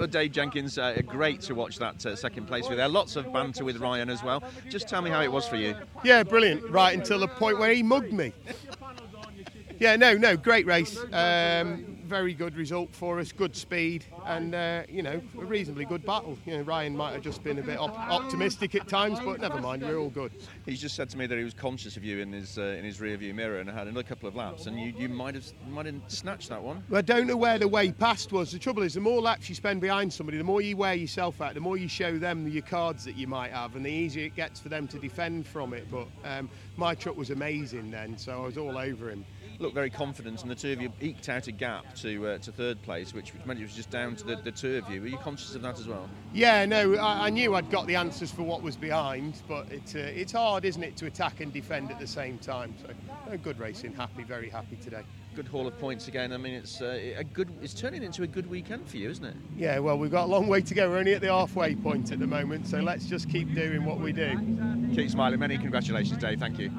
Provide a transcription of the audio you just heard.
uh, Dave Jenkins, uh, great to watch that uh, second place with there. Lots of banter with Ryan as well. Just tell me how it was for you. Yeah, brilliant. Right until the point where he mugged me. Yeah, no, no, great race. Um, very good result for us, good speed, and uh, you know a reasonably good battle. You know Ryan might have just been a bit op- optimistic at times, but never mind, we're all good. He's just said to me that he was conscious of you in his uh, in his rear view mirror and had another couple of laps, and you, you might have might have snatched that one. I don't know where the way past was. The trouble is, the more laps you spend behind somebody, the more you wear yourself out, the more you show them your cards that you might have, and the easier it gets for them to defend from it. But um, my truck was amazing then, so I was all over him looked very confident, and the two of you eked out a gap to uh, to third place, which, which meant it was just down to the, the two of you. Were you conscious of that as well? Yeah, no, I, I knew I'd got the answers for what was behind, but it, uh, it's hard, isn't it, to attack and defend at the same time. So, no, good racing. Happy, very happy today. Good haul of points again. I mean, it's uh, a good. It's turning into a good weekend for you, isn't it? Yeah. Well, we've got a long way to go. We're only at the halfway point at the moment, so let's just keep doing what we do. Keep smiling. Many congratulations, Dave. Thank you.